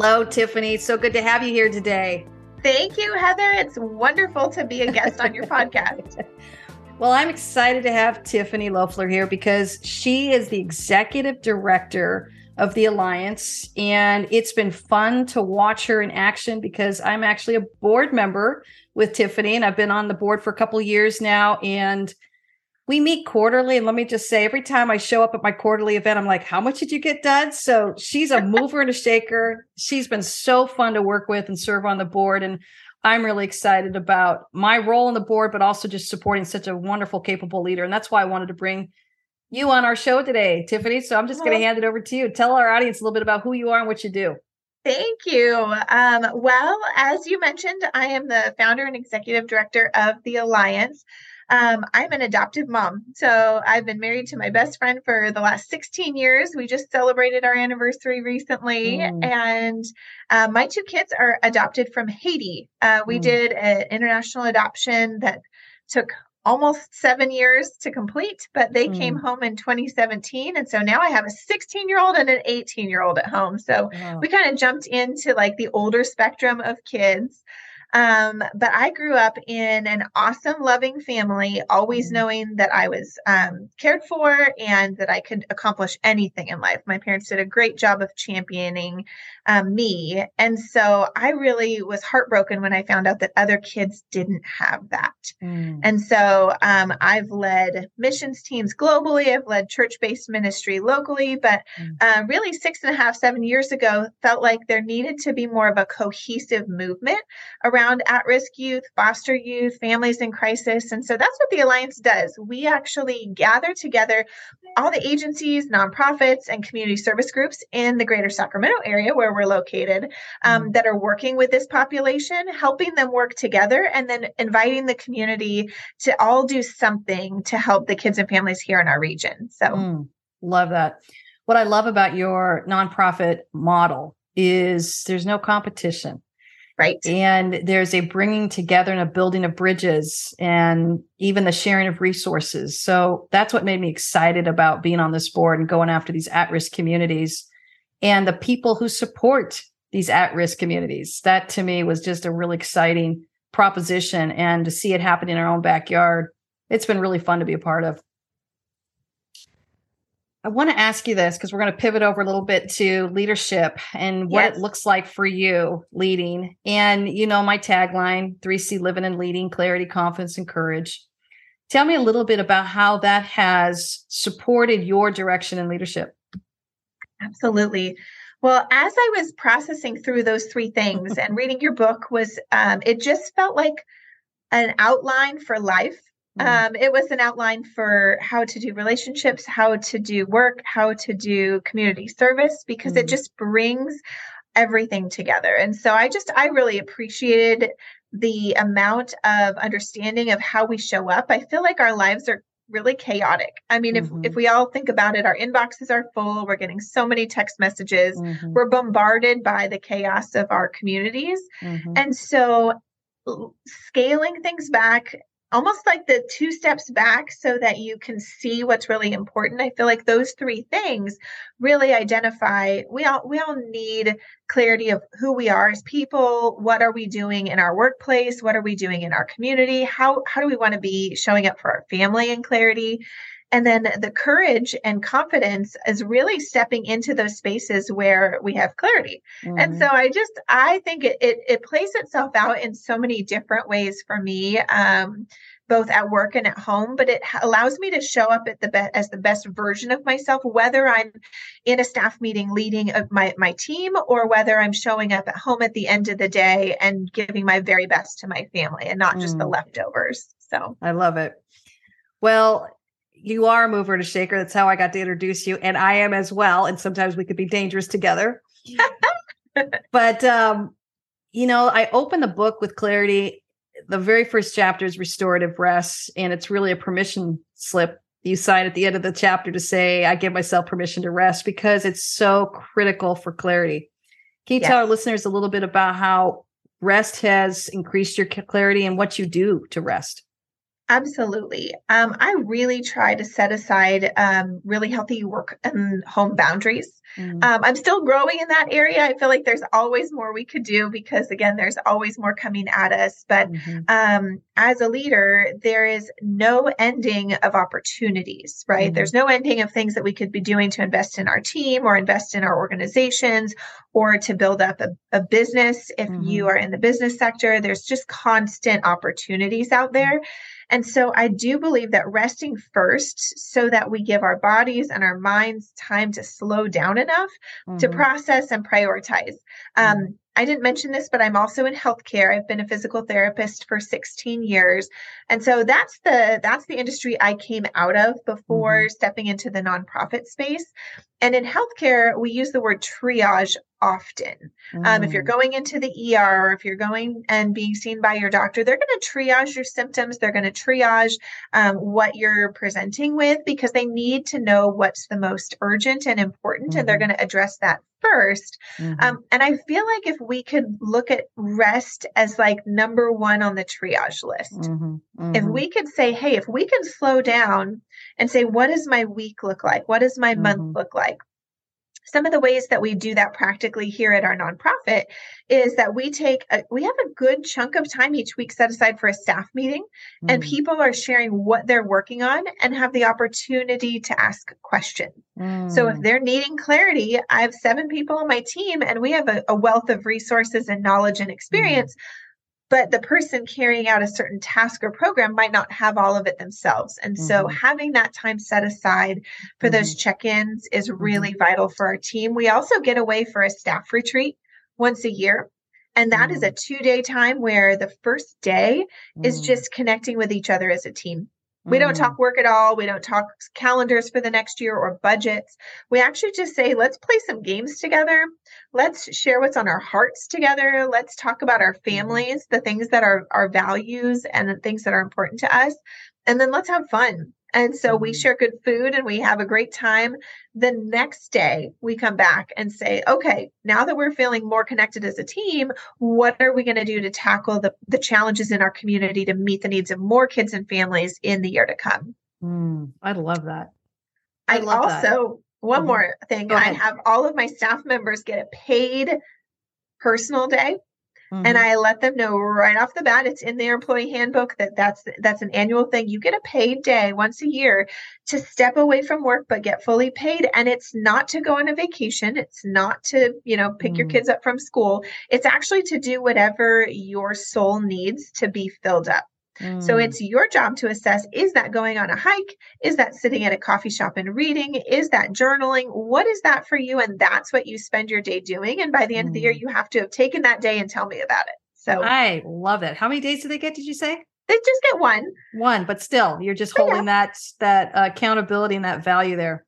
Hello, Tiffany. So good to have you here today. Thank you, Heather. It's wonderful to be a guest on your podcast. Well, I'm excited to have Tiffany Loeffler here because she is the executive director of the Alliance. And it's been fun to watch her in action because I'm actually a board member with Tiffany and I've been on the board for a couple years now. And we meet quarterly. And let me just say, every time I show up at my quarterly event, I'm like, how much did you get done? So she's a mover and a shaker. She's been so fun to work with and serve on the board. And I'm really excited about my role on the board, but also just supporting such a wonderful, capable leader. And that's why I wanted to bring you on our show today, Tiffany. So I'm just going to hand it over to you. Tell our audience a little bit about who you are and what you do. Thank you. Um, well, as you mentioned, I am the founder and executive director of the Alliance. Um, I'm an adoptive mom. So I've been married to my best friend for the last 16 years. We just celebrated our anniversary recently. Mm. And uh, my two kids are adopted from Haiti. Uh, we mm. did an international adoption that took almost seven years to complete, but they mm. came home in 2017. And so now I have a 16 year old and an 18 year old at home. So wow. we kind of jumped into like the older spectrum of kids. Um, but I grew up in an awesome, loving family, always mm-hmm. knowing that I was um, cared for and that I could accomplish anything in life. My parents did a great job of championing um, me. And so I really was heartbroken when I found out that other kids didn't have that. Mm. And so um, I've led missions teams globally, I've led church based ministry locally, but mm. uh, really six and a half, seven years ago, felt like there needed to be more of a cohesive movement around at risk youth, foster youth, families in crisis. And so that's what the Alliance does. We actually gather together all the agencies, nonprofits, and community service groups in the greater Sacramento area where we're located um, mm-hmm. that are working with this population, helping them work together, and then inviting the community to all do something to help the kids and families here in our region. So, mm, love that. What I love about your nonprofit model is there's no competition Right. And there's a bringing together and a building of bridges and even the sharing of resources. So that's what made me excited about being on this board and going after these at risk communities and the people who support these at risk communities. That to me was just a really exciting proposition. And to see it happen in our own backyard, it's been really fun to be a part of. I want to ask you this because we're going to pivot over a little bit to leadership and what yes. it looks like for you leading. And, you know, my tagline 3C living and leading, clarity, confidence, and courage. Tell me a little bit about how that has supported your direction and leadership. Absolutely. Well, as I was processing through those three things and reading your book was um, it just felt like an outline for life Mm-hmm. Um, it was an outline for how to do relationships, how to do work, how to do community service, because mm. it just brings everything together. And so I just, I really appreciated the amount of understanding of how we show up. I feel like our lives are really chaotic. I mean, mm-hmm. if if we all think about it, our inboxes are full. We're getting so many text messages. Mm-hmm. We're bombarded by the chaos of our communities. Mm-hmm. And so scaling things back almost like the two steps back so that you can see what's really important. I feel like those three things really identify we all we all need clarity of who we are as people. What are we doing in our workplace? What are we doing in our community? How how do we want to be showing up for our family in clarity and then the courage and confidence is really stepping into those spaces where we have clarity. Mm-hmm. And so. I just, I think it, it, it, plays itself out in so many different ways for me. Um, both at work and at home, but it allows me to show up at the best as the best version of myself, whether I'm in a staff meeting leading of my my team or whether I'm showing up at home at the end of the day and giving my very best to my family and not just the mm. leftovers. So I love it. Well, you are a mover and a shaker. That's how I got to introduce you. And I am as well. And sometimes we could be dangerous together. but um, you know, I open the book with clarity. The very first chapter is restorative rest, and it's really a permission slip you sign at the end of the chapter to say, I give myself permission to rest because it's so critical for clarity. Can you yes. tell our listeners a little bit about how rest has increased your clarity and what you do to rest? Absolutely. Um, I really try to set aside um, really healthy work and home boundaries. Mm. Um, I'm still growing in that area. I feel like there's always more we could do because, again, there's always more coming at us. But mm-hmm. As a leader, there is no ending of opportunities, right? Mm-hmm. There's no ending of things that we could be doing to invest in our team or invest in our organizations or to build up a, a business. If mm-hmm. you are in the business sector, there's just constant opportunities out there. And so I do believe that resting first so that we give our bodies and our minds time to slow down enough mm-hmm. to process and prioritize. Um, mm-hmm. I didn't mention this, but I'm also in healthcare. I've been a physical therapist for 16 years. And so that's the that's the industry I came out of before mm-hmm. stepping into the nonprofit space. And in healthcare, we use the word triage often. Mm. Um, if you're mm. going into the ER or if you're going and being seen by your doctor, they're going to triage your symptoms. They're going to triage um, what you're presenting with because they need to know what's the most urgent and important, mm-hmm. and they're mm-hmm. going to address that 1st mm-hmm. um, and I feel like if we could look at rest as like number one on the triage list, mm-hmm. Mm-hmm. if we could say, hey, if we can slow down and say, what does my week look like? What does my month mm-hmm. look like? Some of the ways that we do that practically here at our nonprofit is that we take a, we have a good chunk of time each week set aside for a staff meeting mm. and people are sharing what they're working on and have the opportunity to ask questions mm. so if mm. they're needing clarity i have seven people on my team and we have a, a wealth of resources and knowledge and mm. experience mm but the person carrying out a certain task or program might not have all of it themselves. And mm-hmm. so having that time set aside for mm-hmm. those check-ins is mm-hmm. really mm-hmm. vital for our team. We also get away for a staff retreat once a year. And that is a mm. two-day time where the first day is mm. just connecting with each other as a team. We don't talk mm. work at all. We don't talk calendars for the next year or budgets. We actually just say, let's play some games together. Let's share what's on our hearts together. Let's talk about our mm-hmm. families, the things that are our values and the things that are important to us. And then let's have fun. And so we mm-hmm. share good food and we have a great time. The next day, we come back and say, okay, now that we're feeling more connected as a team, what are we going to do to tackle the, the challenges in our community to meet the needs of more kids and families in the year to come? Mm, I love that. I, I love also, that. one mm-hmm. more thing, I have all of my staff members get a paid personal day Mm-hmm. And I let them know right off the bat, it's in their employee handbook that that's that's an annual thing. You get a paid day once a year to step away from work but get fully paid. And it's not to go on a vacation. It's not to you know pick mm-hmm. your kids up from school. It's actually to do whatever your soul needs to be filled up. So mm. it's your job to assess is that going on a hike? Is that sitting at a coffee shop and reading? Is that journaling? What is that for you? And that's what you spend your day doing. And by the end mm. of the year, mm. you have to have taken that day and tell me about it. So I love it. How many days do they get? Did you say? They just get one. One, but still, you're just holding yeah. that that accountability and that value there.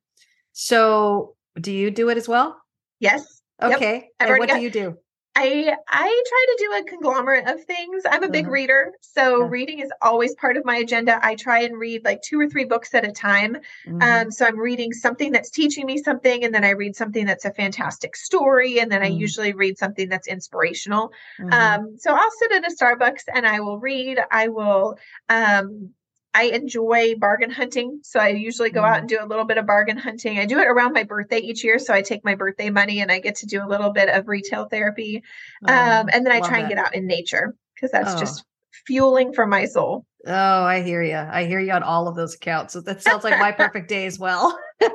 So, do you do it as well? Yes. Okay. Yep. And what got, do you do? I I try to do a conglomerate of things. I'm a big mm-hmm. reader, so yeah. reading is always part of my agenda. I try and read like two or three books at a time. Mm-hmm. Um, so I'm reading something that's teaching me something, and then I read something that's a fantastic story, and then mm-hmm. I usually read something that's inspirational. Mm-hmm. Um, so I'll sit at a Starbucks and I will read. I will um, I enjoy bargain hunting. So I usually go out mm. and do a little bit of bargain hunting. I do it around my birthday each year. So I take my birthday money and I get to do a little bit of retail therapy. Oh, um, and then I try and get out in nature because that's oh. just fueling for my soul. Oh, I hear you. I hear you on all of those accounts. So that sounds like my perfect day as well.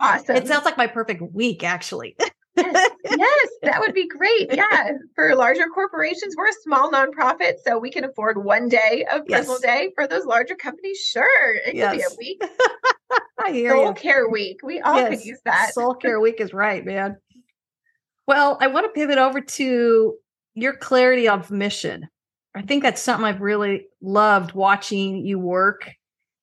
awesome. It sounds like my perfect week, actually yes, yes, that would be great. Yeah. For larger corporations, we're a small nonprofit, so we can afford one day of personal yes. day. For those larger companies, sure. It yes. could be a week. I hear Soul you. Care Week. We all yes. could use that. Soul Care Week is right, man. Well, I want to pivot over to your clarity of mission. I think that's something I've really loved watching you work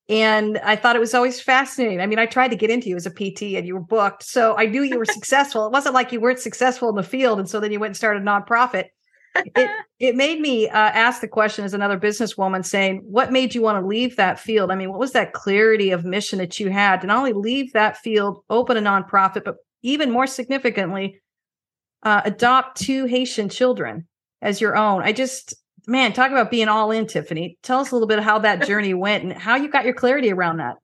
and I thought it was always fascinating. I mean, I tried to get into you as a PT and you were booked. So I knew you were successful. It wasn't like you weren't successful in the field. And so then you went and started a nonprofit. it, it made me uh, ask the question as another businesswoman saying, what made you want to leave that field? I mean, what was that clarity of mission that you had to not only leave that field, open a nonprofit, but even more significantly, uh, adopt two Haitian children as your own? I just, man, talk about being all in, Tiffany. Tell us a little bit of how that journey went and how you got your clarity around that.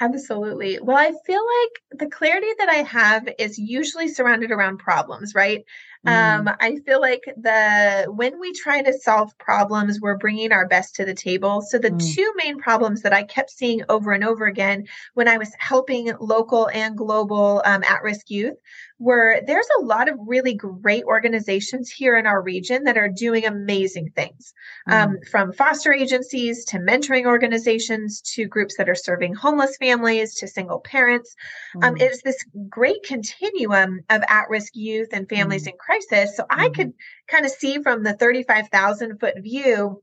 Absolutely. Well, I feel like the clarity that I have is usually surrounded around problems, right? Mm. Um, I feel like the when we try to solve problems, we're bringing our best to the table. So the mm. two main problems that I kept seeing over and over again when I was helping local and global um, at-risk youth were there's a lot of really great organizations here in our region that are doing amazing things, mm. um, from foster agencies to mentoring organizations to groups that are serving homeless families to single parents. Um, it's this great continuum of at-risk youth and families in crisis. So mm-hmm. I could kind of see from the 35,000 foot view,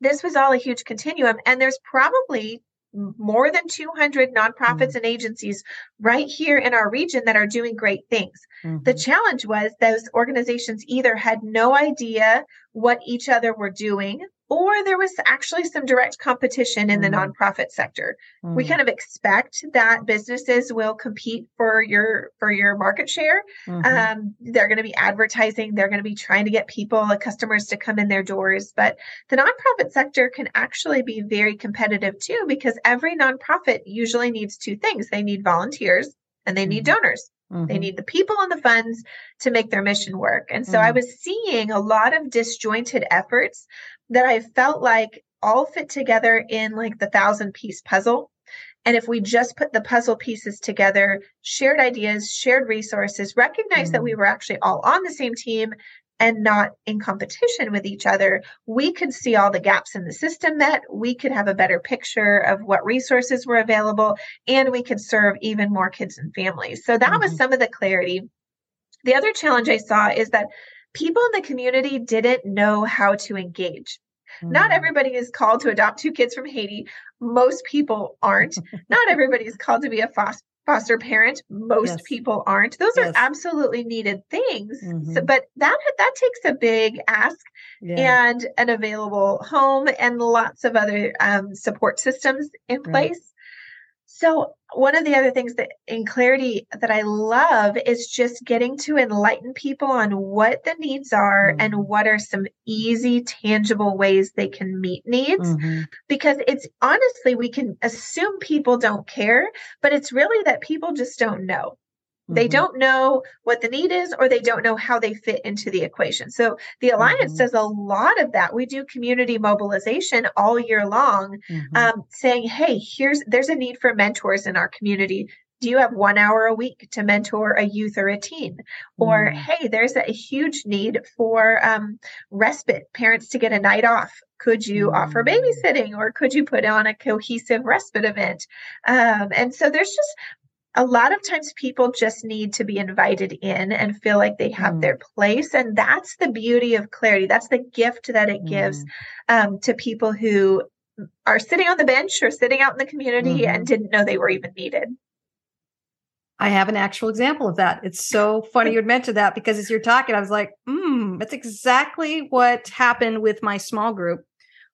this was all a huge continuum. And there's probably more than 200 nonprofits mm-hmm. and agencies right here in our region that are doing great things. Mm-hmm. The challenge was those organizations either had no idea what each other were doing or there was actually some direct competition in the mm. nonprofit sector. Mm. We kind of expect that businesses will compete for your for your market share. Mm-hmm. Um, they're going to be advertising. They're going to be trying to get people, uh, customers, to come in their doors. But the nonprofit sector can actually be very competitive too, because every nonprofit usually needs two things: they need volunteers and they need mm-hmm. donors. Mm-hmm. They need the people and the funds to make their mission work. And so mm-hmm. I was seeing a lot of disjointed efforts that I felt like all fit together in like the thousand piece puzzle. And if we just put the puzzle pieces together, shared ideas, shared resources, recognize mm. that we mm. were actually all on the same team and not in competition with each other, we could see all the gaps in the system met. We could have a better picture of what resources were available, and we could serve even more kids and families. So that mm-hmm. was some of the clarity. The other challenge I saw is that people in the community didn't know how to engage. Mm. Not everybody is called to adopt two kids from Haiti. Most people aren't. Not everybody is called to be a foster parent. Most yes. people aren't. Those yes. are absolutely needed things. Mm-hmm. So, but that that takes a big ask yeah. and an available home and lots of other um, support systems in place. So, one of the other things that in clarity that I love is just getting to enlighten people on what the needs are mm-hmm. and what are some easy, tangible ways they can meet needs. Mm-hmm. Because it's honestly, we can assume people don't care, but it's really that people just don't know. They mm-hmm. don't know what the need is, or they don't know how they fit into the equation. So the Alliance mm-hmm. does a lot of that. We do community mobilization all year long, mm-hmm. um, saying, "Hey, here's there's a need for mentors in our community. Do you have one hour a week to mentor a youth or a teen? Or mm. hey, there's a huge need for um, respite, parents to get a night off. Could you mm. offer babysitting, or could you put on a cohesive respite event? Um, and so there's just a lot of times people just need to be invited in and feel like they have mm. their place and that's the beauty of clarity that's the gift that it gives mm. um, to people who are sitting on the bench or sitting out in the community mm-hmm. and didn't know they were even needed I have an actual example of that. It's so funny you mentioned that because as you're talking, I was like, hmm, that's exactly what happened with my small group.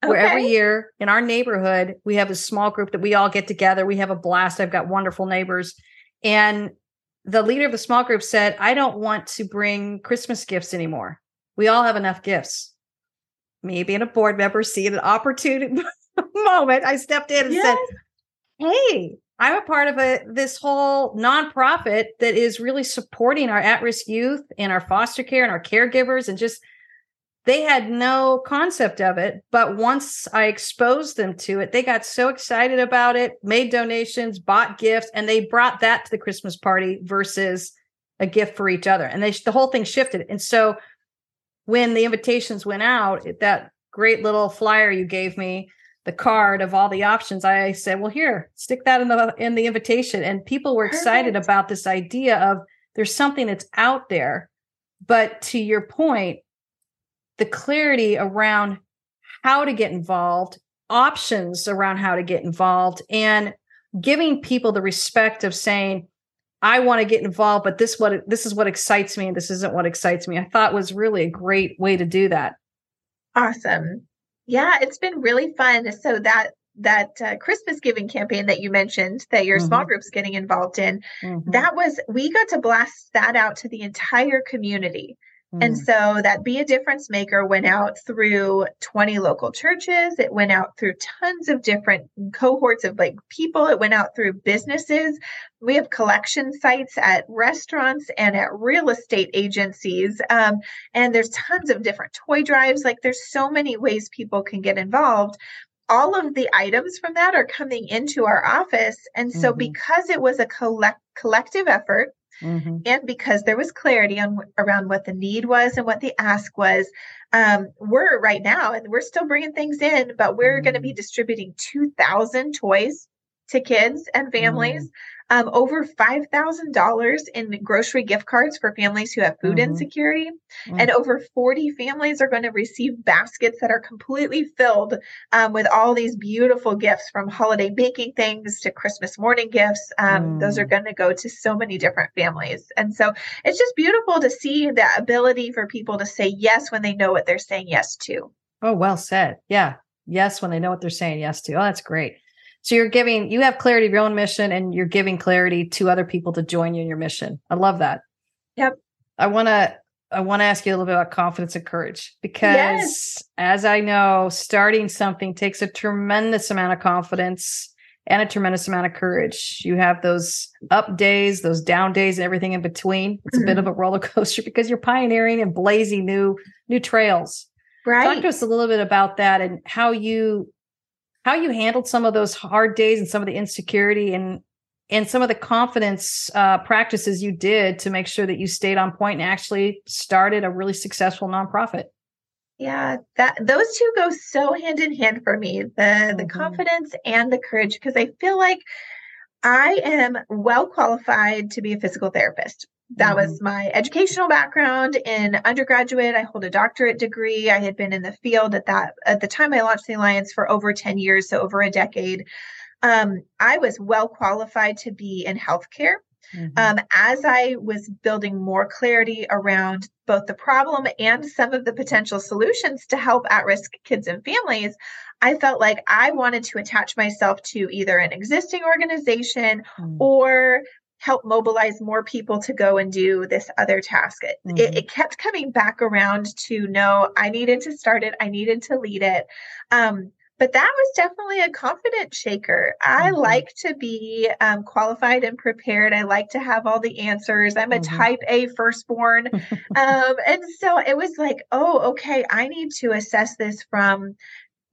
Where okay. every year in our neighborhood, we have a small group that we all get together. We have a blast. I've got wonderful neighbors. And the leader of the small group said, I don't want to bring Christmas gifts anymore. We all have enough gifts. Me being a board member, seeing an opportunity moment, I stepped in and yes. said, Hey, I'm a part of a this whole nonprofit that is really supporting our at-risk youth and our foster care and our caregivers and just they had no concept of it but once i exposed them to it they got so excited about it made donations bought gifts and they brought that to the christmas party versus a gift for each other. And they the whole thing shifted. And so when the invitations went out that great little flyer you gave me the card of all the options i said well here stick that in the in the invitation. And people were excited Perfect. about this idea of there's something that's out there. But to your point the clarity around how to get involved, options around how to get involved, and giving people the respect of saying, I want to get involved, but this what this is what excites me, and this isn't what excites me. I thought was really a great way to do that. Awesome. Yeah, it's been really fun. So that that uh, Christmas giving campaign that you mentioned that your mm-hmm. small group's getting involved in, mm-hmm. that was we got to blast that out to the entire community And mm. so that Be a Difference Maker went out through 20 local churches. It went out through tons of different cohorts of like people. It went out through businesses. We have collection sites at restaurants and at real estate agencies. Um, and there's tons of different toy drives. Like there's so many ways people can get involved all of the items from that are coming into our office. And so, mm-hmm. because it was a collect, collective effort, mm-hmm. and because there was clarity on around what the need was and what the ask was, um, we're right now, and we're still bringing things in, but we're mm-hmm. going to be distributing 2,000 toys to kids and families. Um, over $5,000 in grocery gift cards for families who have food mm-hmm. insecurity. Mm-hmm. And over 40 families are going to receive baskets that are completely filled um, with all these beautiful gifts from holiday baking things to Christmas morning gifts. Um, mm. Those are mm. going to go to so many different families. And so it's just beautiful to see the ability for people to say yes when they know what they're saying yes to. Oh, well said. Yeah. Yes, when they know what they're saying yes to. Oh, that's great. So you're giving, you have clarity of your own mission and you're giving clarity to other people to join you in your mission. I love that. Yep. I want to, I want to ask you a little bit about confidence and courage because yes. as I know, starting something takes a tremendous amount of confidence and a tremendous amount of courage. You have those up days, those down days, and everything in between. It's mm-hmm. a bit of a roller coaster because you're pioneering and blazing new new trails. Right. Talk to us a little bit about that and how you how you handled some of those hard days and some of the insecurity and and some of the confidence uh, practices you did to make sure that you stayed on point and actually started a really successful nonprofit. Yeah, that those two go so hand in hand for me. The mm-hmm. the confidence and the courage because I feel like I am well qualified to be a physical therapist. That mm-hmm. was my educational background in undergraduate. I hold a doctorate degree. I had been in the field at that at the time I launched the alliance for over 10 years, so over a decade. Um, I was well qualified to be in healthcare. Mm-hmm. Um, as I was building more clarity around both the problem and some of the potential solutions to help at risk kids and families, I felt like I wanted to attach myself to either an existing organization mm-hmm. or help mobilize more people to go and do this other task. Mm-hmm. It, it, kept coming back around to no, I needed to start it, I needed to lead it. Um, but that was definitely a confidence shaker. I mm-hmm. like to be um, qualified and prepared. I like to have all the answers. I'm a mm-hmm. type A firstborn. um, and so it was like, oh, okay, I need to assess this from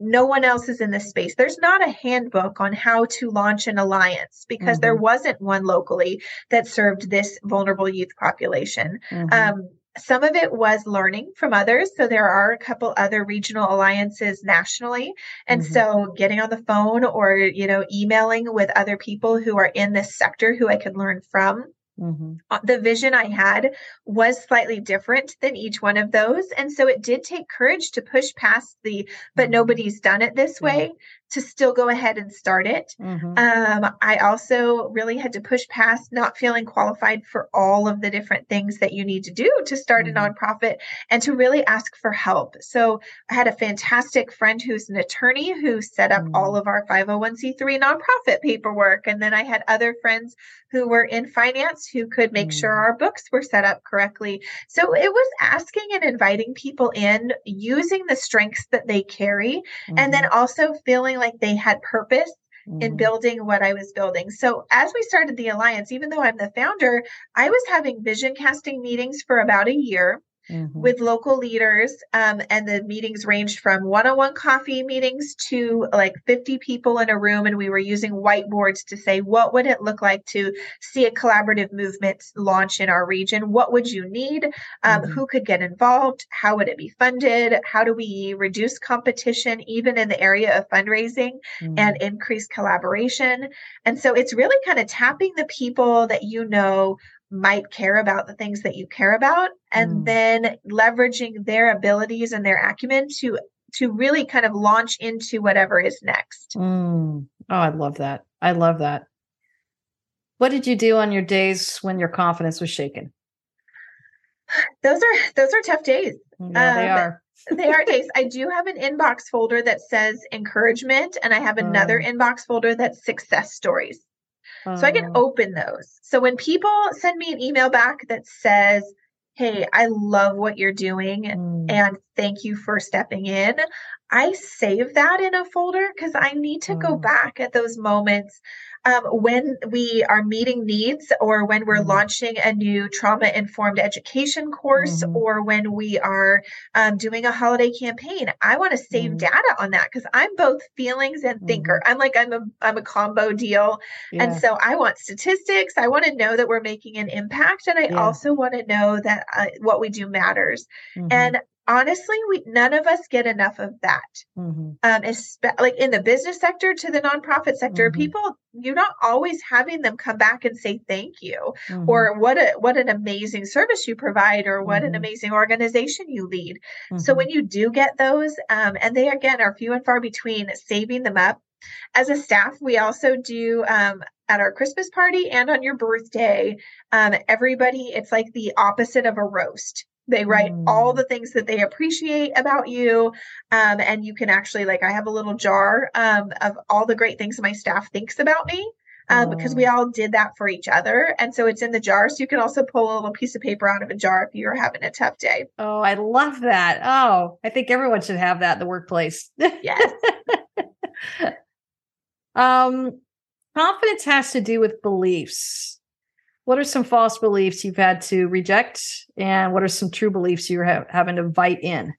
no one else is in this space. There's not a handbook on how to launch an alliance because mm-hmm. there wasn't one locally that served this vulnerable youth population. Mm-hmm. Um, some of it was learning from others. So there are a couple other regional alliances nationally. And mm-hmm. so getting on the phone or, you know, emailing with other people who are in this sector who I could learn from Mm-hmm. Uh, the vision I had was slightly different than each one of those. And so it did take courage to push past the, but mm-hmm. nobody's done it this way to still go ahead and start it. Mm-hmm. Um, I also really had to push past not feeling qualified for all of the different things that you need to do to start mm-hmm. a nonprofit and to really ask for help. So I had a fantastic friend who's an attorney who set up mm-hmm. all of our 501c3 nonprofit paperwork. And then I had other friends who were in finance who could make sure mm. our books were set up correctly. So it was asking and inviting people in using the strengths that they carry and then mm-hmm. also feeling like they had purpose mm-hmm. in building what I was building. So as we started the alliance, even though I'm the founder, I was having vision casting meetings for about a year mm-hmm. with local leaders. Um, and the meetings ranged from one on one coffee meetings to like 50 people in a room. And we were using whiteboards to say, what would it look like to see a collaborative movement launch in our region? What would you need? Um, mm-hmm. Who could get involved? How would it be funded? How do we reduce competition, even in the area of fundraising, mm-hmm. and increase collaboration? And so it's really kind of tapping the people that you know might care about the things that you care about and mm. then leveraging their abilities and their acumen to to really kind of launch into whatever is next. Mm. oh i love that. I love that. What did you do on your days when your confidence was shaken? Those are those are tough days. Yeah, they um, are. they are days. I do have an inbox folder that says encouragement and i have another uh, inbox folder that's success stories so I can oh. open those. So when people send me an email back that says, hey, I love what you're doing Mm. and thank you for stepping in. I save that in a folder because I need to go Mm. back at those moments um, when we are meeting needs or when we're Mhm. launching a new trauma informed education course Mhm. or when we are um, doing a holiday campaign. I want to save Mhm. data on that because I'm both feelings and thinker. I'm like I'm a I'm a combo deal. And so I want statistics. I want to know that we're making an impact. And I Yeah. also want to know that uh, what we do matters. And honestly, we none of us get enough of that. Mhm. Um, espe- like in the business sector to the nonprofit sector, Mhm. people you're not always having them come back and say thank you Mhm. or what a what an amazing service you provide or what an Mhm. amazing organization you lead. So Mhm. when you do get those, um, and they again are few and far between, saving them up. As a staff, we also do um, at our Christmas party and on your birthday. Um, everybody, it's like the opposite of a roast. They write all Mm. the things that they appreciate about you, um, and you can actually like I have a little jar um, of all the great things my staff thinks about me. Um, because we Oh. all did that for each other. And so it's in the jar. So you can also pull a little piece of paper out of a jar if you're having a tough day. Oh, I love that. Oh, I think everyone should have that in the workplace. Yes. um, confidence has to do with beliefs. What are some false beliefs you've had to reject, and what are some true beliefs you're ha- having to invite in?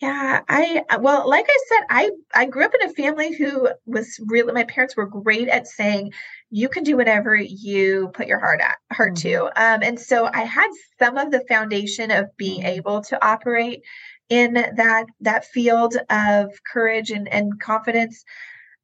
Yeah, I well, like I said, I I grew up in a family who was really my parents were great at saying you can do whatever you put your heart at heart Mhm. to. Um, and so I had some of the foundation of being Mhm. able to operate in that that field of courage and and confidence.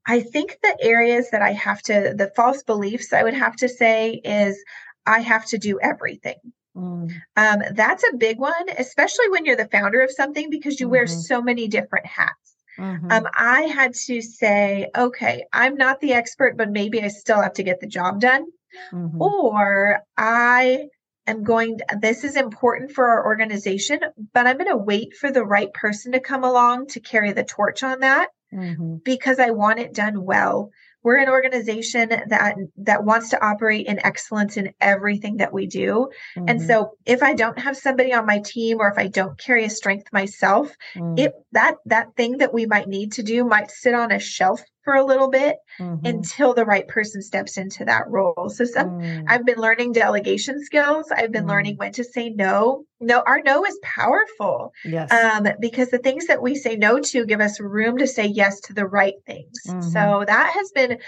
I think the areas that I have to the false beliefs I would have to say is I have to do everything. Mm, Um, that's a big one, especially when you're the founder of something because you wear Mhm. so many different hats. mhm, Um, I had to say, okay, I'm not the expert, but maybe I still have to get the job done. mhm, Or I am going, this is important for our organization, but I'm going to wait for the right person to come along to carry the torch on that mhm, because I want it done well. We're an organization that that wants to operate in excellence in everything that we do. And mhm, so if I don't have somebody on my team or if I don't carry a strength myself, mm, it that that thing that we might need to do might sit on a shelf for a little bit mhm, until the right person steps into that role. So some mm, I've been learning delegation skills. I've been learning when to say no. No, our no is powerful yes. um, because the things that we say no to give us room to say yes to the right things. Mhm. So that has been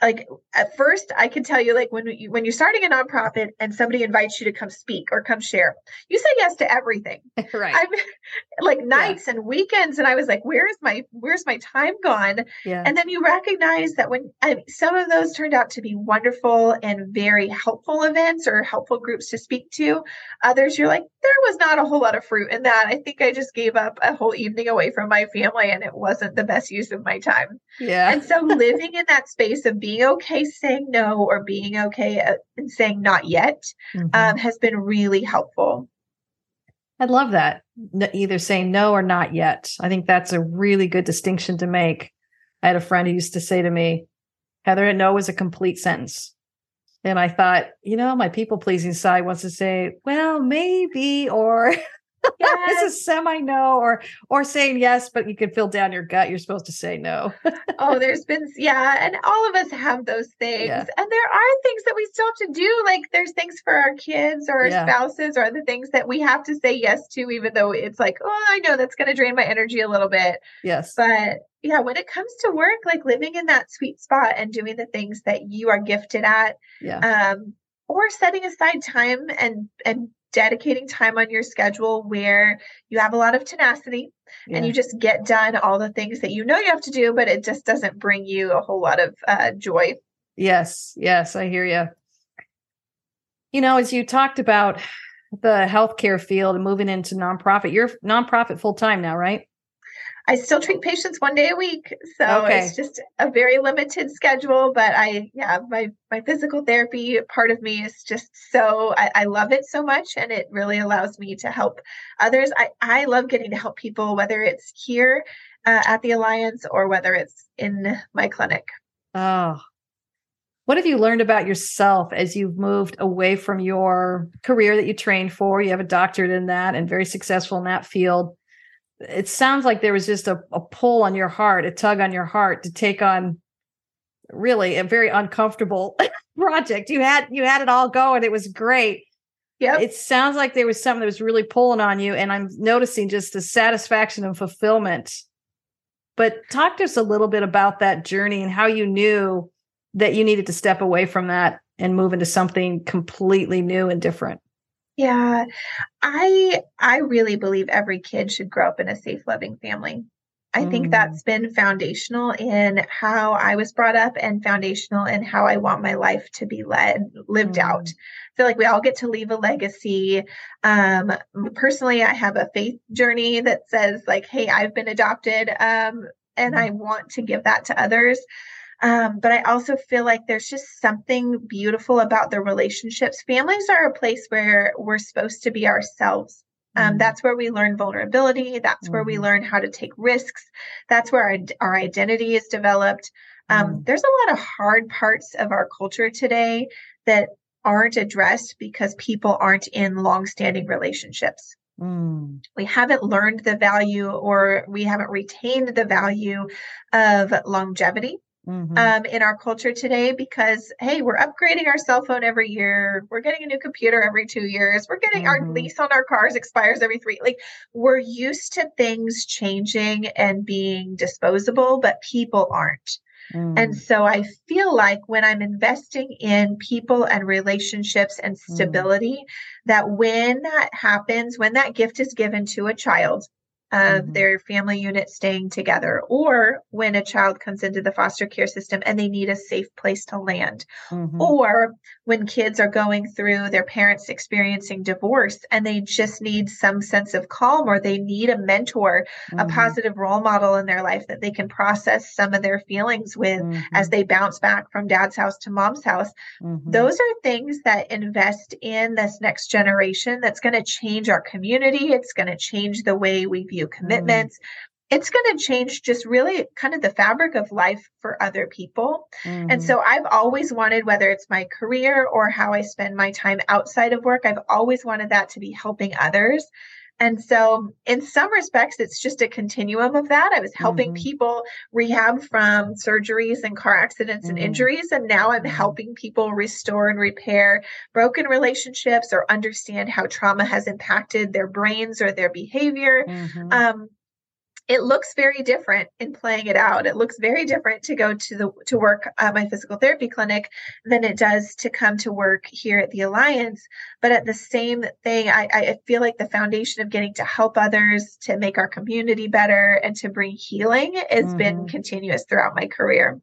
like at first I can tell you like when you when you're starting a nonprofit and somebody invites you to come speak or come share, you say yes to everything. right. I'm like nights and weekends and I was like, where's my where's my time gone? yeah. And then you recognize that when I some of those turned out to be wonderful and very helpful events or helpful groups to speak to. Others, you're like, there was not a whole lot of fruit in that. I think I just gave up a whole evening away from my family and it wasn't the best use of my time. yeah. And so living in that space of being okay saying no or being okay uh, and saying not yet Mhm. um, has been really helpful. I love that. Either saying no or not yet. I think that's a really good distinction to make. I had a friend who used to say to me, Heather, no is a complete sentence. And I thought, you know, my people pleasing side wants to say, well, maybe, or Yes. it's a semi no, or or saying yes, but you can feel down your gut. You're supposed to say no. oh, there's been yeah, and all of us have those things. Yeah. And there are things that we still have to do. Like there's things for our kids or our Yeah. spouses or the things that we have to say yes to, even though it's like, oh, I know that's gonna drain my energy a little bit. yes. But yeah, when it comes to work, like living in that sweet spot and doing the things that you are gifted at, yeah. um, or setting aside time and and dedicating time on your schedule where you have a lot of tenacity yeah. and you just get done all the things that you know you have to do, but it just doesn't bring you a whole lot of uh, joy. Yes, yes, I hear you. You know, as you talked about the healthcare field and moving into nonprofit, you're nonprofit full time now, right? I still treat patients one day a week, so Okay. it's just a very limited schedule. But I, yeah, my my physical therapy part of me is just so I, I love it so much, and it really allows me to help others. I I love getting to help people, whether it's here uh, at the Alliance or whether it's in my clinic. Oh, What have you learned about yourself as you've moved away from your career that you trained for? You have a doctorate in that and very successful in that field. It sounds like there was just a, a pull on your heart, a tug on your heart to take on really a very uncomfortable project. You had you had it all going. It was great. Yeah. It sounds like there was something that was really pulling on you. And I'm noticing just the satisfaction and fulfillment. But talk to us a little bit about that journey and how you knew that you needed to step away from that and move into something completely new and different? Yeah. I I really believe every kid should grow up in a safe loving family. I mm. think that's been foundational in how I was brought up and foundational in how I want my life to be led lived mm. out. I feel like we all get to leave a legacy. Um, personally, I have a faith journey that says like, "Hey, I've been adopted, um, and mm. I want to give that to others." Um, but I also feel like there's just something beautiful about the relationships. Families are a place where we're supposed to be ourselves. Um, mm-hmm. That's where we learn vulnerability. That's mm-hmm. where we mm-hmm. learn how to take risks. That's where our, our identity is developed. Um, mm-hmm. There's a lot of hard parts of our culture today that aren't addressed because people aren't in long-standing relationships. Mm. We haven't learned the value or we haven't retained the value of longevity mm-hmm. um, in our culture today because hey we're upgrading our cell phone every year we're getting a new computer every two years we're getting mm-hmm. our lease on our cars expires every three like we're used to things changing and being disposable but people aren't Mm. And so I feel like when I'm investing in people and relationships and mm. stability, mm. that when that happens, when that gift is given to a child, of mm-hmm. their family unit staying together, or when a child comes into the foster care system and they need a safe place to land, mm-hmm. or when kids are going through their parents experiencing divorce and they just need some sense of calm or they need a mentor, mm-hmm. a positive role model in their life that they can process some of their feelings with as mm-hmm. they bounce back from dad's house to mom's house. Mm-hmm. Those are things that invest in this next generation that's going to change our community. It's going to change the way we view Mm. commitments. Mm. It's going to change just really kind of the fabric of life for other people. Mm. And so I've always wanted, whether it's my career or how I spend my time outside of work, I've always wanted that to be helping others. And so, in some respects, it's just a continuum of that. I was helping mm-hmm. people rehab from surgeries and car accidents mm-hmm. and injuries. And now I'm mm-hmm. helping people restore and repair broken relationships or understand how trauma has impacted their brains or their behavior. Mm-hmm. Um, it looks very different in playing it out. It looks very different to go to the to work at my physical therapy clinic than it does to come to work here at the Alliance. But at the same thing, I, I feel like the foundation of getting to help others, to make our community better, and to bring healing has mm-hmm. been continuous throughout my career.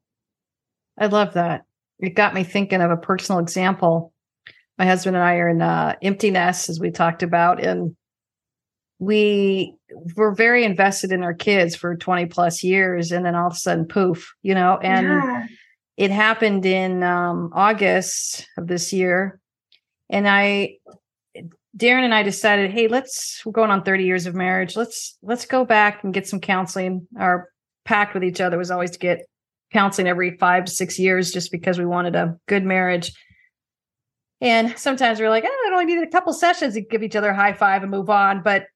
I love that. It got me thinking of a personal example. My husband and I are in uh, empty nest, as we talked about, and we were very invested in our kids for 20 plus years and then all of a sudden poof you know and yeah. it happened in um, august of this year and i darren and i decided hey let's we're going on 30 years of marriage let's let's go back and get some counseling our pact with each other was always to get counseling every five to six years just because we wanted a good marriage and sometimes we're like, oh, I only need a couple sessions to give each other a high five and move on. But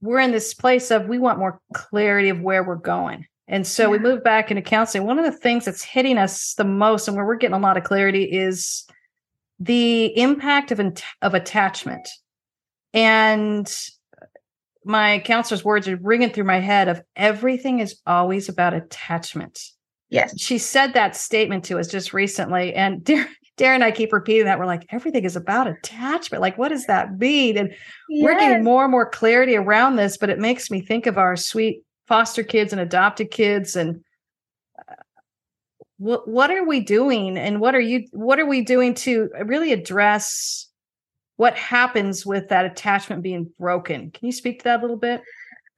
we're in this place of we want more clarity of where we're going. And so yeah. we moved back into counseling. One of the things that's hitting us the most and where we're getting a lot of clarity is the impact of, of attachment. And my counselor's words are ringing through my head of everything is always about attachment. Yes. She said that statement to us just recently. And Darren and I keep repeating that. We're like, everything is about attachment. Like, what does that mean? And yes. we're getting more and more clarity around this, but it makes me think of our sweet foster kids and adopted kids and uh, what what are we doing and what are you what are we doing to really address what happens with that attachment being broken can you speak to that a little bit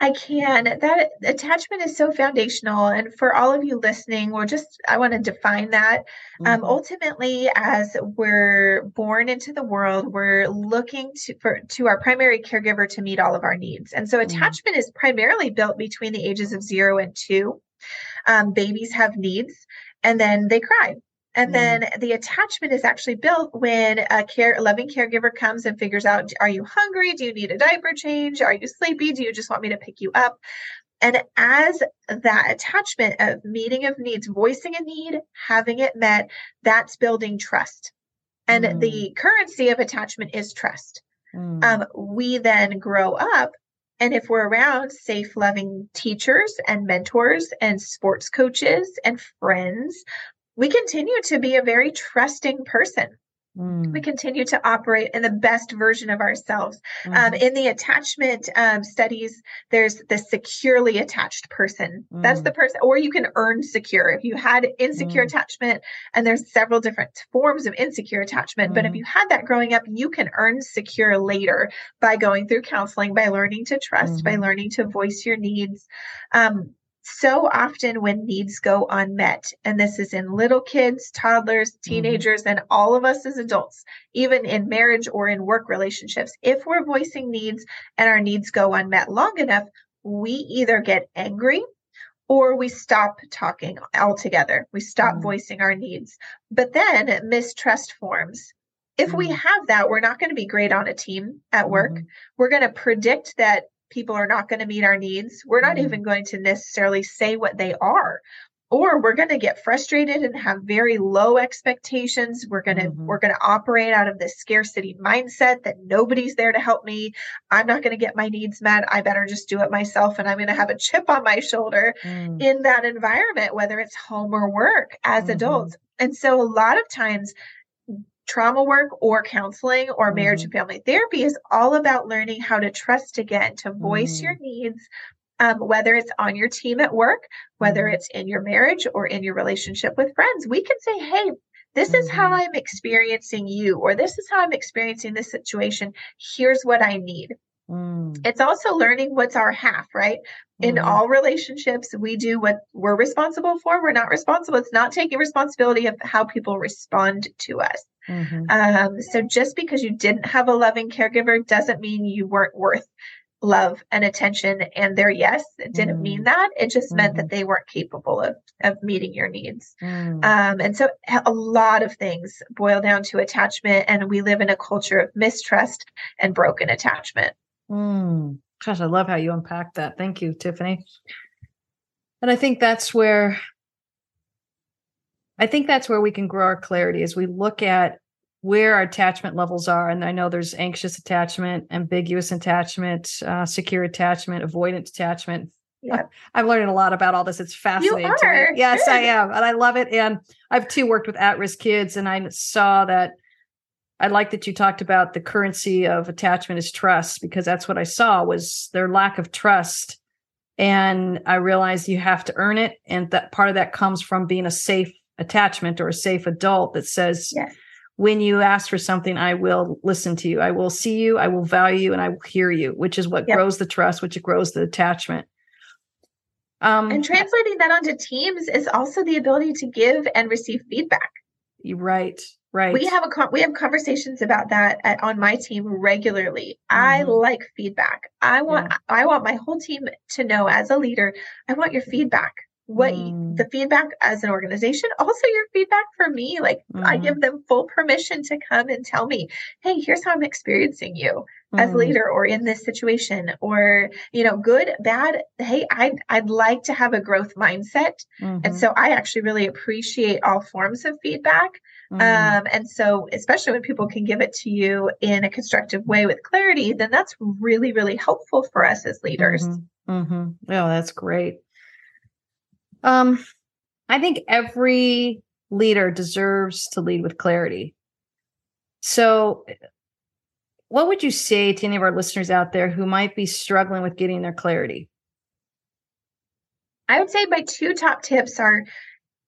I can. That attachment is so foundational. And for all of you listening, we're just, I want to define that. Um, mm-hmm. Um, ultimately, as we're born into the world, we're looking to, for, to our primary caregiver to meet all of our needs. And so mm-hmm. attachment mm-hmm. is primarily built between the ages of zero and two. Um, babies have needs and then they cry And mm. then the attachment is actually built when a care a loving caregiver comes and figures out are you hungry? Do you need a diaper change? Are you sleepy? Do you just want me to pick you up? And as that attachment of meeting of needs, voicing a need, having it met, that's building trust. And mm. the currency of attachment is trust. Mm. Um, we then grow up and if we're around safe, loving teachers and mentors and sports coaches and friends, we continue to be a very trusting person. Mm. We continue to operate in the best version of ourselves. Mm. Um, mm-hmm. in the attachment um, studies, there's the securely attached person. Mm. That's the person, or you can earn secure. If you had insecure mm. attachment, and there's several different forms of insecure attachment, but if mm. you had that growing up, you can earn secure later by going through counseling, by learning to trust, by mm-hmm. learning to voice your needs. Um, so often when needs go unmet, and this is in little kids, toddlers, mm-hmm. teenagers, mm-hmm. and all of us as adults, even in marriage or in work relationships, if we're voicing needs and our needs go unmet long enough, we either get angry or we stop talking altogether. We stop mm-hmm. voicing our needs. But then mistrust forms. If mm-hmm. we have that, we're not going to be great on a team at work. Mm-hmm. We're going to predict that people are not going to meet our needs. We're not mm even going to necessarily say what they are. Or we're going to get frustrated and have very low expectations. We're going to mm-hmm. we're going to operate out of this scarcity mindset that nobody's there to help me. I'm not going to get my needs met. I better just do it myself and I'm going to have a chip on my shoulder mm. in that environment whether it's home or work as mm-hmm. adults. And so a lot of times trauma work or counseling or marriage mm-hmm. and family therapy is all about learning how to trust again, to voice mm-hmm. your needs, um, whether it's on your team at work, whether mm-hmm. it's in your marriage or in your relationship with friends. We can say, hey, this is how mm-hmm. I'm experiencing you, or this is how I'm experiencing this situation. Here's what I need. Mm. It's also learning what's our half, right? In mm. all relationships, we do what we're responsible for. We're not responsible. It's not taking responsibility of how people respond to us. Mm-hmm. Um, so just because you didn't have a loving caregiver doesn't mean you weren't worth love and attention and their yes it didn't mm mean that it just mm-hmm. meant that mm-hmm. they weren't capable of of meeting your needs mm. um, and so a lot of things boil down to attachment and we live in a culture of mistrust and broken attachment mm. gosh i love how you unpack that thank you tiffany and i think that's where I think that's where we can grow our clarity as we look at where our attachment levels are. And I know there's anxious attachment, ambiguous attachment, uh, secure attachment, avoidant attachment. Yeah. I'm learning a lot about all this. It's fascinating. You are. Yes, Good. I am. And I love it. And I've too worked with at risk kids, and I saw that. I like that you talked about the currency of attachment is trust because that's what I saw was their lack of trust. And I realized you have to earn it. And that part of that comes from being a safe attachment or a safe adult that says, yes. when you ask for something, I will listen to you. I will see you. I will value you and I will hear you, which is what yep. grows the trust, which grows the attachment. Um, and translating that onto teams is also the ability to give and receive feedback. Right, right. We have a we have conversations about that at, on my team regularly. Mm-hmm. I like feedback. I want yeah. I want my whole team to know as a leader. I want your feedback what mm. the feedback as an organization also your feedback for me like mm. i give them full permission to come and tell me hey here's how i'm experiencing you mm. as mm. leader or in this situation or you know good bad hey i'd, I'd like to have a growth mindset mm-hmm. and so i actually really appreciate all forms of feedback mm. um, and so especially when people can give it to you in a constructive way with clarity then that's really really helpful for us as leaders mm-hmm. Mm-hmm. oh that's great um, I think every leader deserves to lead with clarity. So, what would you say to any of our listeners out there who might be struggling with getting their clarity? I would say my two top tips are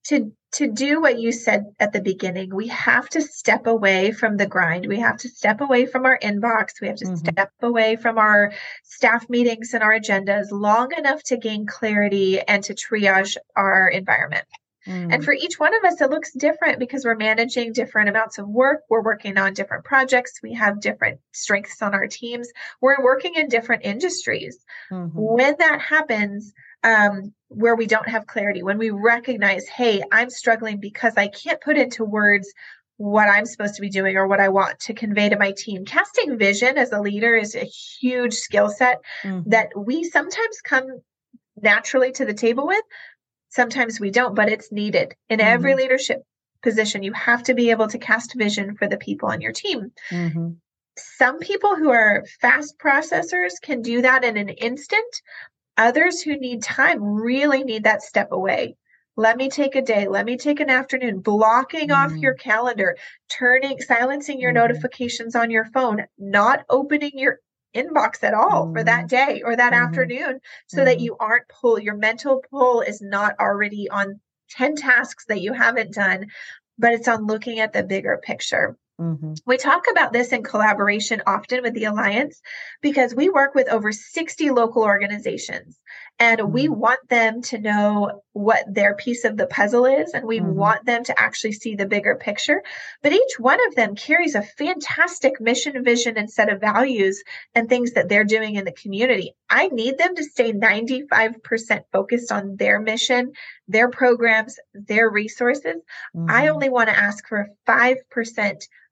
to to do what you said at the beginning, we have to step away from the grind. We have to step away from our inbox. We have to mm-hmm. step away from our staff meetings and our agendas long enough to gain clarity and to triage our environment. Mm. And for each one of us, it looks different because we're managing different amounts of work. We're working on different projects. We have different strengths on our teams. We're working in different industries. Mm-hmm. When that happens, um, where we don't have clarity, when we recognize, hey, I'm struggling because I can't put into words what I'm supposed to be doing or what I want to convey to my team. Casting vision as a leader is a huge skill set mm-hmm. that we sometimes come naturally to the table with. Sometimes we don't, but it's needed in mm-hmm. every leadership position. You have to be able to cast vision for the people on your team. Mm-hmm. Some people who are fast processors can do that in an instant. Others who need time really need that step away. Let me take a day, let me take an afternoon, blocking mm-hmm. off your calendar, turning, silencing your mm-hmm. notifications on your phone, not opening your inbox at all mm-hmm. for that mm-hmm. day or that mm-hmm. afternoon so that mm-hmm. you aren't pull your mental pull is not already on 10 tasks that you haven't done but it's on looking at the bigger picture Mm-hmm. We talk about this in collaboration often with the Alliance because we work with over 60 local organizations and mm-hmm. we want them to know what their piece of the puzzle is and we mm-hmm. want them to actually see the bigger picture. But each one of them carries a fantastic mission, vision, and set of values and things that they're doing in the community. I need them to stay 95% focused on their mission, their programs, their resources. I mm-hmm. only want to ask for 5%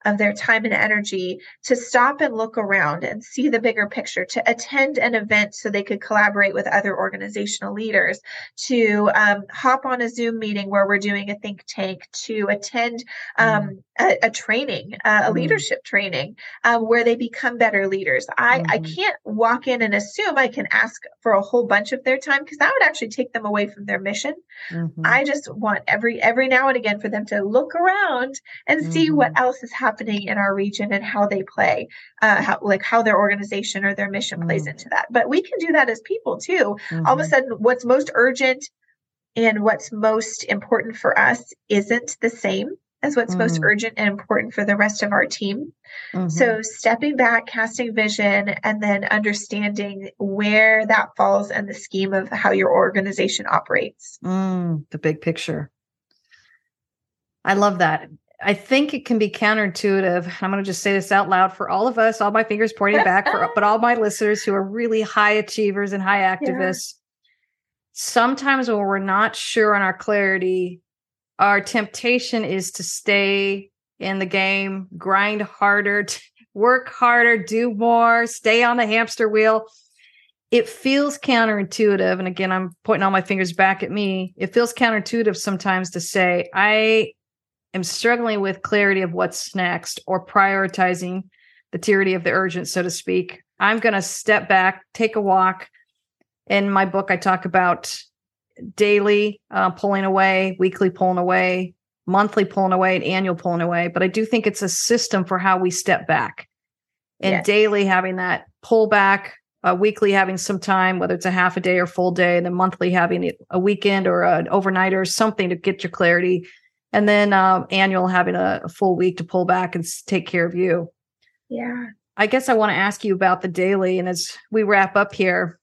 of their time and energy to stop and look around and see the bigger picture, to attend an event so they could collaborate with other organizational leaders, to um, hop on a Zoom meeting where we're doing a think tank, to attend um, mm. A, a, training, uh, a mm. leadership training, um, where they become better leaders. I, mm-hmm. I can't walk in and assume I can ask for a whole bunch of their time because that would actually take them away from their mission. Mm-hmm. I just want every every now and again for them to look around and mm-hmm. see what mm-hmm. else is happening in our region and how they play, uh, how, like how their organization or their mission plays mm. into that. But we can do that as people too. Mm-hmm. All of a mm-hmm. sudden, what's most urgent and what's most important for us isn't the same as what's mm most urgent and important for the rest of our team. Mm-hmm. So, stepping back, casting vision, and then understanding where that falls in the scheme of how your organization operates. Mm, the big picture. I love that. I think it can be counterintuitive. I'm going to just say this out loud for all of us, all my fingers pointing back, for, but all my listeners who are really high achievers and high activists. Yeah. Sometimes when we're not sure on our clarity, our temptation is to stay in the game, grind harder, work harder, do more, stay on the hamster wheel. It feels counterintuitive. And again, I'm pointing all my fingers back at me. It feels counterintuitive sometimes to say, I am struggling with clarity of what's next or prioritizing the tyranny of the urgent, so to speak, I'm going to step back, take a walk. In my book, I talk about daily uh, pulling away, weekly pulling away, monthly pulling away, and annual pulling away. But I do think it's a system for how we step back. And yes. daily having that pull back, uh, weekly having some time, whether it's a half a day or full day, and then monthly having a weekend or an overnight or something to get your clarity and then uh, annual having a, a full week to pull back and take care of you. Yeah. I guess I want to ask you about the daily. And as we wrap up here,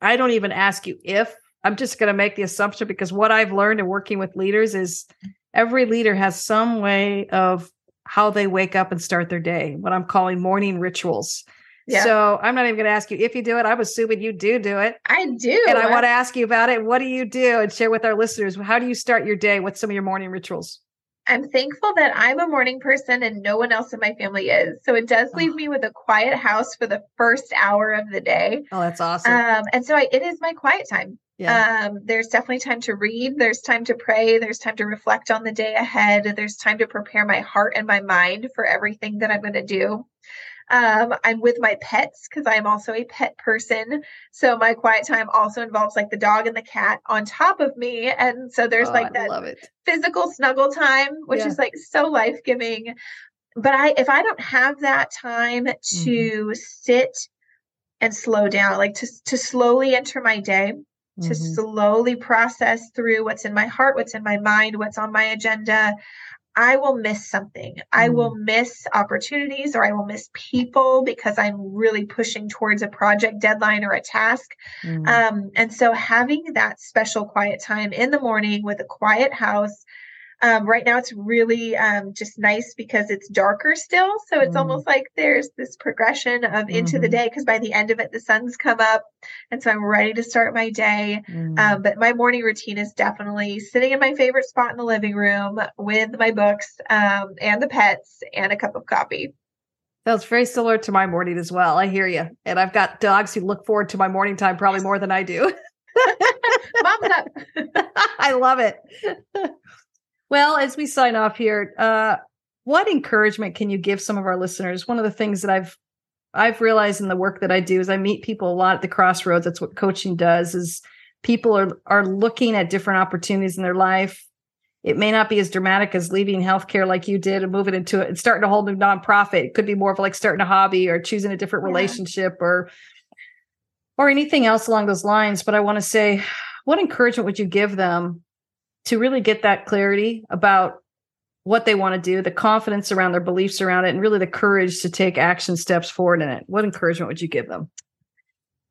I don't even ask you if, I'm just going to make the assumption because what I've learned in working with leaders is every leader has some way of how they wake up and start their day, what I'm calling morning rituals. Yeah. So I'm not even going to ask you if you do it. I'm assuming you do do it. I do. And I, I want to ask you about it. What do you do? And share with our listeners. How do you start your day? What's some of your morning rituals? I'm thankful that I'm a morning person and no one else in my family is. So it does leave oh. me with a quiet house for the first hour of the day. Oh, that's awesome. Um, and so I, it is my quiet time. Yeah. Um, there's definitely time to read. There's time to pray. There's time to reflect on the day ahead. There's time to prepare my heart and my mind for everything that I'm going to do. Um, I'm with my pets because I'm also a pet person. So my quiet time also involves like the dog and the cat on top of me. And so there's oh, like that physical snuggle time, which yeah. is like so life giving. But I, if I don't have that time mm-hmm. to mm-hmm. sit and slow down, like to, to slowly enter my day, mm-hmm. to slowly process through what's in my heart, what's in my mind, what's on my agenda, I will miss something. Mm. I will miss opportunities or I will miss people because I'm really pushing towards a project deadline or a task. Mm. Um, and so having that special quiet time in the morning with a quiet house Um, right now, it's really um, just nice because it's darker still. So it's mm. almost like there's this progression of into mm-hmm. the day because by the end of it, the sun's come up. And so I'm ready to start my day. Mm. Um, but my morning routine is definitely sitting in my favorite spot in the living room with my books um, and the pets and a cup of coffee. That's very similar to my morning as well. I hear you. And I've got dogs who look forward to my morning time probably more than I do. Mom's up. I love it. Well, as we sign off here, uh, what encouragement can you give some of our listeners? One of the things that I've I've realized in the work that I do is I meet people a lot at the crossroads. That's what coaching does. Is people are are looking at different opportunities in their life. It may not be as dramatic as leaving healthcare like you did and moving into it and starting a whole new nonprofit. It could be more of like starting a hobby or choosing a different yeah. relationship or or anything else along those lines. But I want to say, what encouragement would you give them to really get that clarity about what they want to do, the confidence around their beliefs around it, and really the courage to take action steps forward in it. What encouragement would you give them?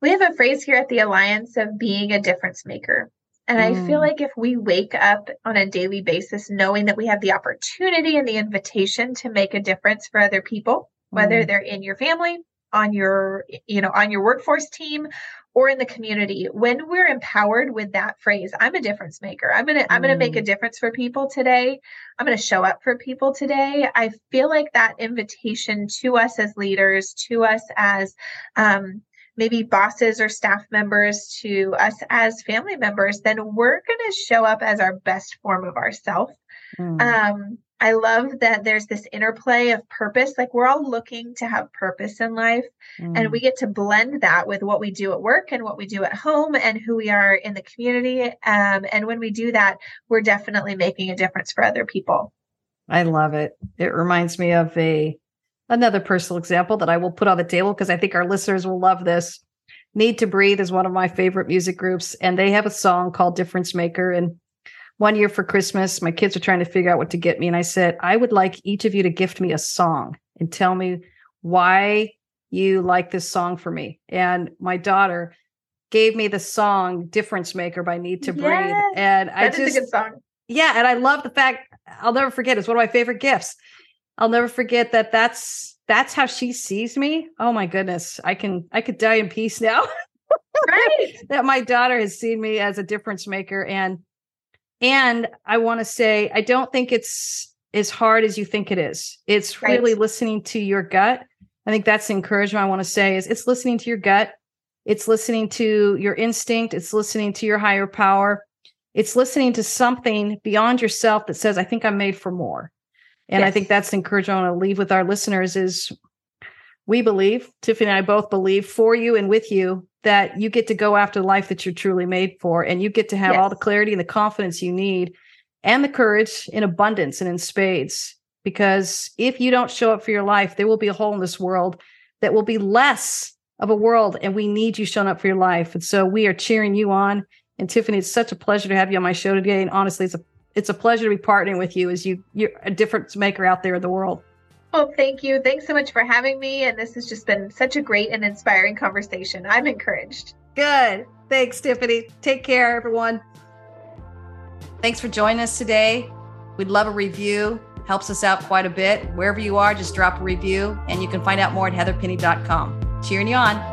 We have a phrase here at the Alliance of being a difference maker. And mm. I feel mm. like if we wake up on a daily basis knowing that we have the opportunity and the invitation to make a difference for other people, whether mm. they're in your family, on your you know on your workforce team or in the community when we're empowered with that phrase i'm a difference maker i'm gonna mm. i'm gonna make a mm. difference for people today i'm gonna show up for people today i feel like that invitation to us as leaders to us as um, maybe bosses or staff members to us as family members then we're gonna show up as our best form of ourself mm. um, I love that there's this interplay of purpose. Like we're all looking to have purpose in life, mm. and we get to blend that with what we do at work and what we do at home and who we are in the community. Um, and when we do that, we're definitely making a difference for other people. I love it. It reminds me of a another personal example that I will put on the table because I think our listeners will love this. Need to Breathe is one of my favorite music groups, and they have a song called Difference Maker. And one year for Christmas, my kids were trying to figure out what to get me. And I said, I would like each of you to gift me a song and tell me why you like this song for me. And my daughter gave me the song Difference Maker by Need to Breathe. Yes, and I just, a good song. Yeah. And I love the fact, I'll never forget, it's one of my favorite gifts. I'll never forget that that's that's how she sees me. Oh my goodness. I can I could die in peace now. right. that my daughter has seen me as a difference maker. And and I want to say, I don't think it's as hard as you think it is. It's right. really listening to your gut. I think that's the encouragement I want to say is it's listening to your gut. It's listening to your instinct. It's listening to your higher power. It's listening to something beyond yourself that says, I think I'm made for more. And yes. I think that's the encouragement I want to leave with our listeners is we believe, Tiffany and I both believe for you and with you that you get to go after the life that you're truly made for and you get to have yes. all the clarity and the confidence you need and the courage in abundance and in spades. Because if you don't show up for your life there will be a hole in this world that will be less of a world and we need you showing up for your life. And so we are cheering you on. And tiffany it's such a pleasure to have you on my show today. And honestly it's a it's a pleasure to be partnering with you as you you're a difference maker out there in the world well, thank you. Thanks so much for having me. And this has just been such a great and inspiring conversation. I'm encouraged. Good. Thanks, Tiffany. Take care, everyone. Thanks for joining us today. We'd love a review. Helps us out quite a bit. Wherever you are, just drop a review. And you can find out more at heatherpenny.com. Cheering you on.